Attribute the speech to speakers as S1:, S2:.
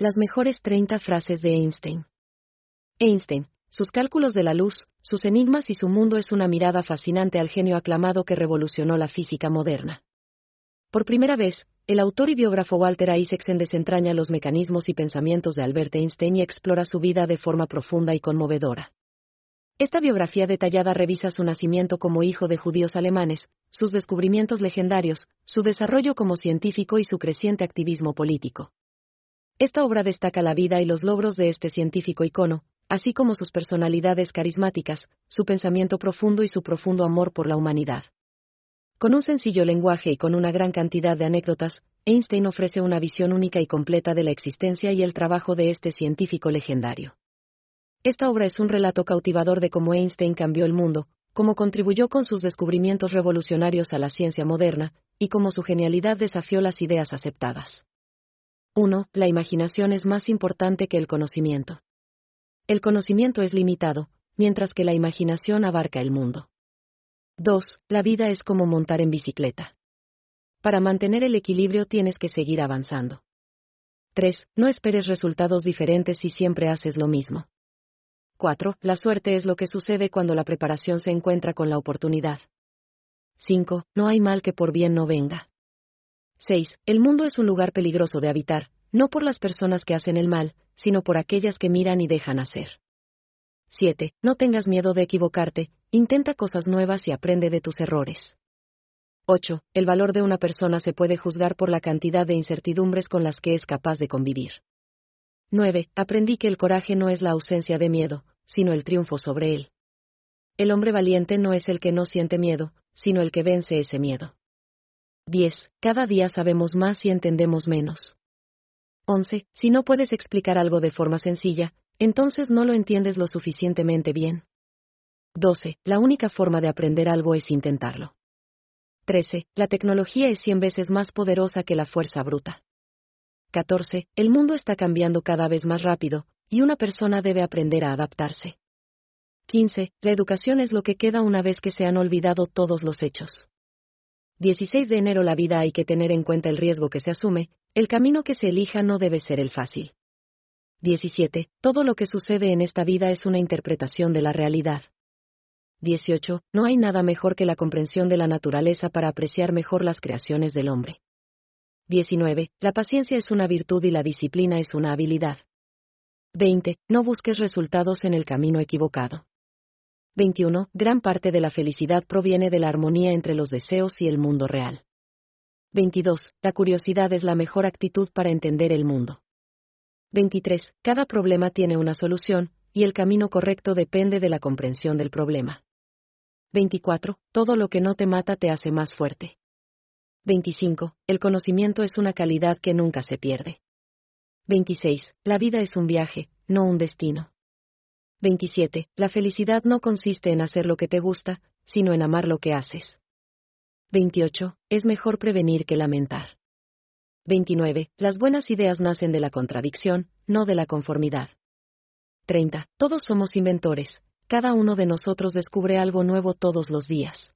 S1: Las mejores 30 frases de Einstein. Einstein, sus cálculos de la luz, sus enigmas y su mundo es una mirada fascinante al genio aclamado que revolucionó la física moderna. Por primera vez, el autor y biógrafo Walter Isaacson desentraña los mecanismos y pensamientos de Albert Einstein y explora su vida de forma profunda y conmovedora. Esta biografía detallada revisa su nacimiento como hijo de judíos alemanes, sus descubrimientos legendarios, su desarrollo como científico y su creciente activismo político. Esta obra destaca la vida y los logros de este científico icono, así como sus personalidades carismáticas, su pensamiento profundo y su profundo amor por la humanidad. Con un sencillo lenguaje y con una gran cantidad de anécdotas, Einstein ofrece una visión única y completa de la existencia y el trabajo de este científico legendario. Esta obra es un relato cautivador de cómo Einstein cambió el mundo, cómo contribuyó con sus descubrimientos revolucionarios a la ciencia moderna, y cómo su genialidad desafió las ideas aceptadas. 1. La imaginación es más importante que el conocimiento. El conocimiento es limitado, mientras que la imaginación abarca el mundo. 2. La vida es como montar en bicicleta. Para mantener el equilibrio tienes que seguir avanzando. 3. No esperes resultados diferentes si siempre haces lo mismo. 4. La suerte es lo que sucede cuando la preparación se encuentra con la oportunidad. 5. No hay mal que por bien no venga. 6. El mundo es un lugar peligroso de habitar, no por las personas que hacen el mal, sino por aquellas que miran y dejan hacer. 7. No tengas miedo de equivocarte, intenta cosas nuevas y aprende de tus errores. 8. El valor de una persona se puede juzgar por la cantidad de incertidumbres con las que es capaz de convivir. 9. Aprendí que el coraje no es la ausencia de miedo, sino el triunfo sobre él. El hombre valiente no es el que no siente miedo, sino el que vence ese miedo. 10. Cada día sabemos más y entendemos menos. 11. Si no puedes explicar algo de forma sencilla, entonces no lo entiendes lo suficientemente bien. 12. La única forma de aprender algo es intentarlo. 13. La tecnología es 100 veces más poderosa que la fuerza bruta. 14. El mundo está cambiando cada vez más rápido, y una persona debe aprender a adaptarse. 15. La educación es lo que queda una vez que se han olvidado todos los hechos. 16 de enero la vida hay que tener en cuenta el riesgo que se asume, el camino que se elija no debe ser el fácil. 17. Todo lo que sucede en esta vida es una interpretación de la realidad. 18. No hay nada mejor que la comprensión de la naturaleza para apreciar mejor las creaciones del hombre. 19. La paciencia es una virtud y la disciplina es una habilidad. 20. No busques resultados en el camino equivocado. 21. Gran parte de la felicidad proviene de la armonía entre los deseos y el mundo real. 22. La curiosidad es la mejor actitud para entender el mundo. 23. Cada problema tiene una solución, y el camino correcto depende de la comprensión del problema. 24. Todo lo que no te mata te hace más fuerte. 25. El conocimiento es una calidad que nunca se pierde. 26. La vida es un viaje, no un destino. 27. La felicidad no consiste en hacer lo que te gusta, sino en amar lo que haces. 28. Es mejor prevenir que lamentar. 29. Las buenas ideas nacen de la contradicción, no de la conformidad. 30. Todos somos inventores, cada uno de nosotros descubre algo nuevo todos los días.